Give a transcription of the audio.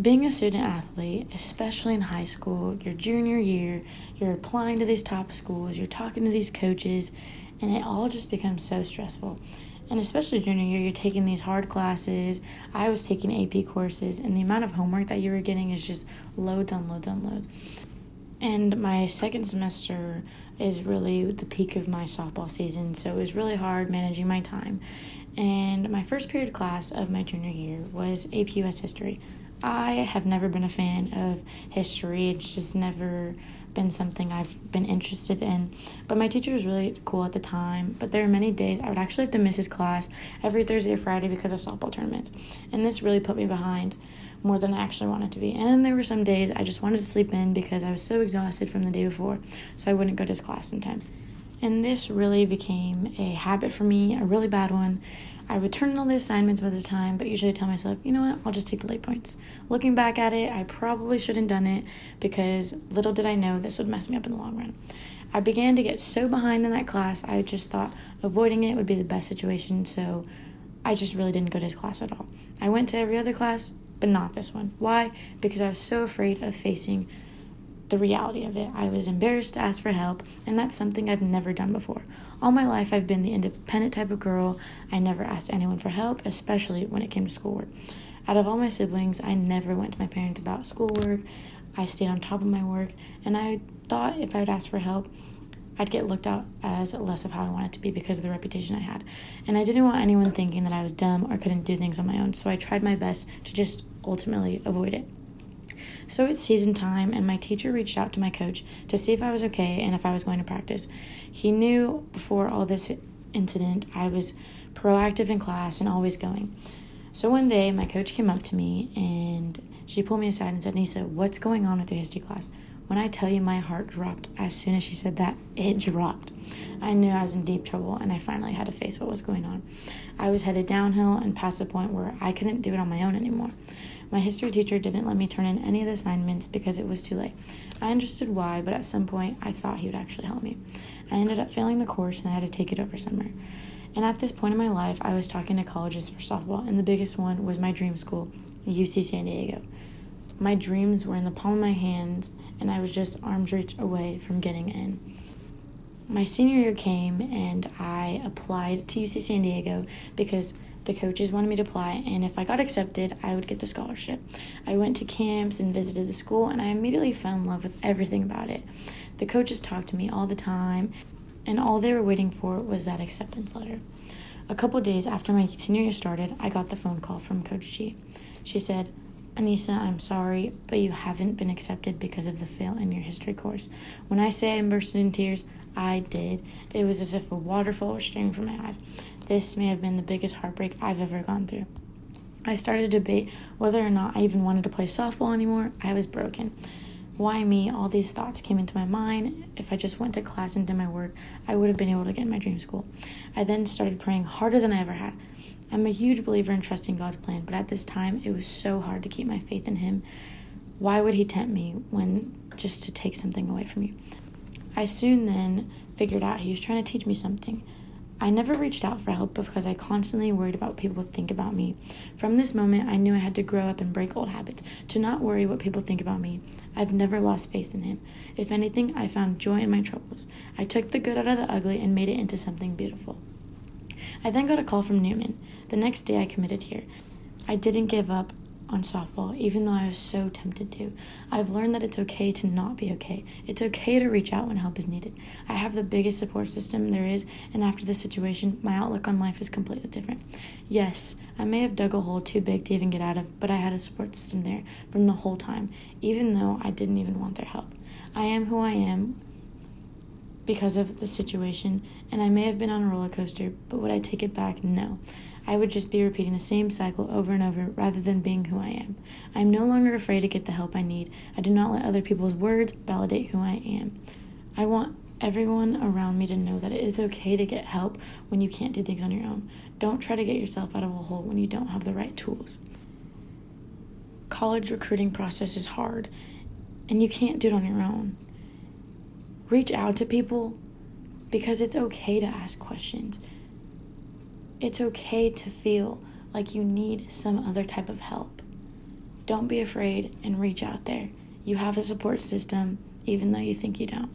being a student athlete, especially in high school, your junior year, you're applying to these top schools, you're talking to these coaches, and it all just becomes so stressful. And especially junior year, you're taking these hard classes. I was taking AP courses, and the amount of homework that you were getting is just loads on loads on loads. And my second semester is really the peak of my softball season, so it was really hard managing my time. And my first period class of my junior year was AP US History. I have never been a fan of history. It's just never been something I've been interested in. But my teacher was really cool at the time. But there are many days I would actually have to miss his class every Thursday or Friday because of softball tournaments. And this really put me behind more than I actually wanted to be. And there were some days I just wanted to sleep in because I was so exhausted from the day before, so I wouldn't go to his class in time. And this really became a habit for me, a really bad one. I would turn in all the assignments by the time, but usually tell myself, you know what, I'll just take the late points. Looking back at it, I probably shouldn't have done it because little did I know this would mess me up in the long run. I began to get so behind in that class, I just thought avoiding it would be the best situation, so I just really didn't go to his class at all. I went to every other class, but not this one. Why? Because I was so afraid of facing the reality of it. I was embarrassed to ask for help, and that's something I've never done before. All my life, I've been the independent type of girl. I never asked anyone for help, especially when it came to schoolwork. Out of all my siblings, I never went to my parents about schoolwork. I stayed on top of my work, and I thought if I would ask for help, I'd get looked at as less of how I wanted to be because of the reputation I had. And I didn't want anyone thinking that I was dumb or couldn't do things on my own, so I tried my best to just ultimately avoid it. So it's season time, and my teacher reached out to my coach to see if I was okay and if I was going to practice. He knew before all this incident I was proactive in class and always going. So one day, my coach came up to me and she pulled me aside and said, Nisa, what's going on with your history class? When I tell you my heart dropped as soon as she said that, it dropped. I knew I was in deep trouble and I finally had to face what was going on. I was headed downhill and past the point where I couldn't do it on my own anymore. My history teacher didn't let me turn in any of the assignments because it was too late. I understood why, but at some point I thought he would actually help me. I ended up failing the course and I had to take it over summer. And at this point in my life, I was talking to colleges for softball, and the biggest one was my dream school, UC San Diego. My dreams were in the palm of my hands, and I was just arm's reach away from getting in. My senior year came, and I applied to UC San Diego because the coaches wanted me to apply, and if I got accepted, I would get the scholarship. I went to camps and visited the school, and I immediately fell in love with everything about it. The coaches talked to me all the time, and all they were waiting for was that acceptance letter. A couple days after my senior year started, I got the phone call from Coach G. She said, Anissa, I'm sorry, but you haven't been accepted because of the fail in your history course. When I say I bursted in tears, I did. It was as if a waterfall was streaming from my eyes. This may have been the biggest heartbreak I've ever gone through. I started to debate whether or not I even wanted to play softball anymore. I was broken. Why me? All these thoughts came into my mind. If I just went to class and did my work, I would have been able to get in my dream school. I then started praying harder than I ever had. I'm a huge believer in trusting God's plan, but at this time, it was so hard to keep my faith in Him. Why would He tempt me when just to take something away from you? I soon then figured out He was trying to teach me something. I never reached out for help because I constantly worried about what people would think about me. From this moment, I knew I had to grow up and break old habits, to not worry what people think about me. I've never lost faith in Him. If anything, I found joy in my troubles. I took the good out of the ugly and made it into something beautiful. I then got a call from Newman. The next day, I committed here. I didn't give up on softball, even though I was so tempted to. I've learned that it's okay to not be okay. It's okay to reach out when help is needed. I have the biggest support system there is, and after this situation, my outlook on life is completely different. Yes, I may have dug a hole too big to even get out of, but I had a support system there from the whole time, even though I didn't even want their help. I am who I am because of the situation, and I may have been on a roller coaster, but would I take it back? No. I would just be repeating the same cycle over and over rather than being who I am. I am no longer afraid to get the help I need. I do not let other people's words validate who I am. I want everyone around me to know that it is okay to get help when you can't do things on your own. Don't try to get yourself out of a hole when you don't have the right tools. College recruiting process is hard and you can't do it on your own. Reach out to people because it's okay to ask questions. It's okay to feel like you need some other type of help. don't be afraid and reach out there. You have a support system, even though you think you don't.